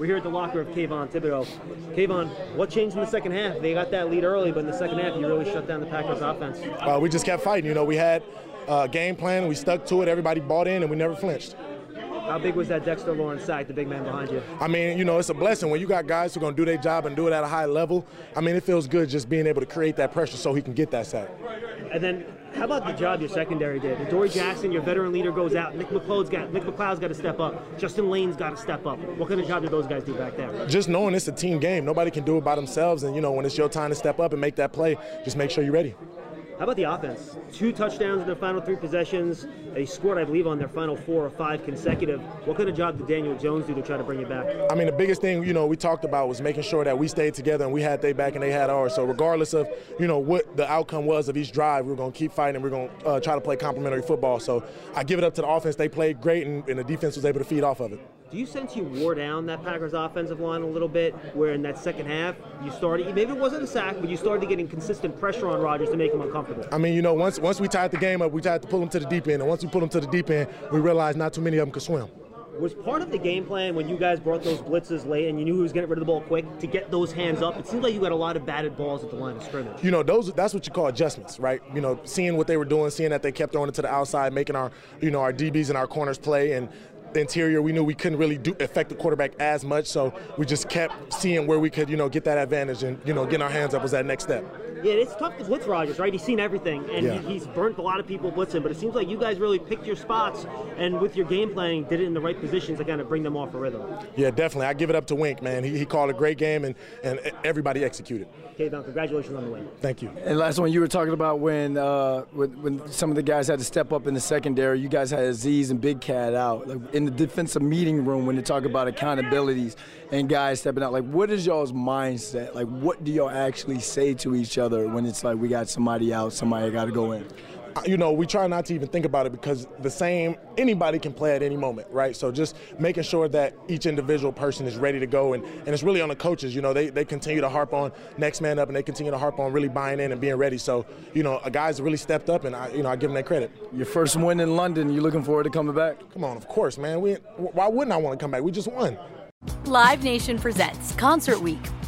We're here at the locker of Kayvon Thibodeaux. Kayvon, what changed in the second half? They got that lead early, but in the second half, you really shut down the Packers offense. Uh, we just kept fighting. You know, we had a game plan, we stuck to it, everybody bought in, and we never flinched. How big was that Dexter Lawrence sack, the big man behind you? I mean, you know, it's a blessing when you got guys who are going to do their job and do it at a high level. I mean, it feels good just being able to create that pressure so he can get that sack. And then, how about the job your secondary did? Dory Jackson, your veteran leader, goes out. Nick McCloud's got Nick McCloud's got to step up. Justin Layne's got to step up. What kind of job did those guys do back there? Just knowing it's a team game, nobody can do it by themselves. And you know, when it's your time to step up and make that play, just make sure you're ready. How about the offense? Two touchdowns in their final three possessions. They scored, I believe, on their final four or five consecutive. What kind of job did Daniel Jones do to try to bring you back? I mean, the biggest thing, you know, we talked about was making sure that we stayed together and we had their back and they had ours. So regardless of, you know, what the outcome was of each drive, we are going to keep fighting and we're going to uh, try to play complementary football. So I give it up to the offense. They played great and, and the defense was able to feed off of it. Do you sense you wore down that Packers offensive line a little bit, where in that second half you started, maybe it wasn't a sack, but you started getting consistent pressure on Rodgers to make him uncomfortable? I mean, you know, once once we tied the game up, we tried to pull them to the deep end, and once we pulled them to the deep end, we realized not too many of them could swim. Was part of the game plan when you guys brought those blitzes late and you knew who was getting rid of the ball quick to get those hands up? It seems like you got a lot of batted balls at the line of scrimmage. You know, those that's what you call adjustments, right? You know, seeing what they were doing, seeing that they kept throwing it to the outside, making our you know our DBs and our corners play, and the interior, we knew we couldn't really do affect the quarterback as much, so we just kept seeing where we could, you know, get that advantage and you know, getting our hands up was that next step. Yeah, it's tough to blitz Rodgers, right? He's seen everything, and Yeah. he, he's burnt a lot of people blitzing. But it seems like you guys really picked your spots, and with your game planning, did it in the right positions to kind of bring them off a rhythm. Yeah, definitely. I give it up to Wink, man. He, he called a great game and, and everybody executed. Okay, Don, congratulations on the win. Thank you. And last one, you were talking about when, uh, when when some of the guys had to step up in the secondary. You guys had Aziz and Big Cat out like, in the defensive meeting room when they talk about accountabilities and guys stepping out. Like, what is y'all's mindset? Like, what do y'all actually say to each other when it's like we got somebody out, somebody got to go in? You know, we try not to even think about it because the same, anybody can play at any moment, right? So just making sure that each individual person is ready to go. And, and it's really on the coaches. You know, they, they continue to harp on next man up and they continue to harp on really buying in and being ready. So, you know, a guys really stepped up and, I, you know, I give them that credit. Your first win in London, you looking forward to coming back? Come on, of course, man. We, why wouldn't I want to come back? We just won. Live Nation presents Concert Week.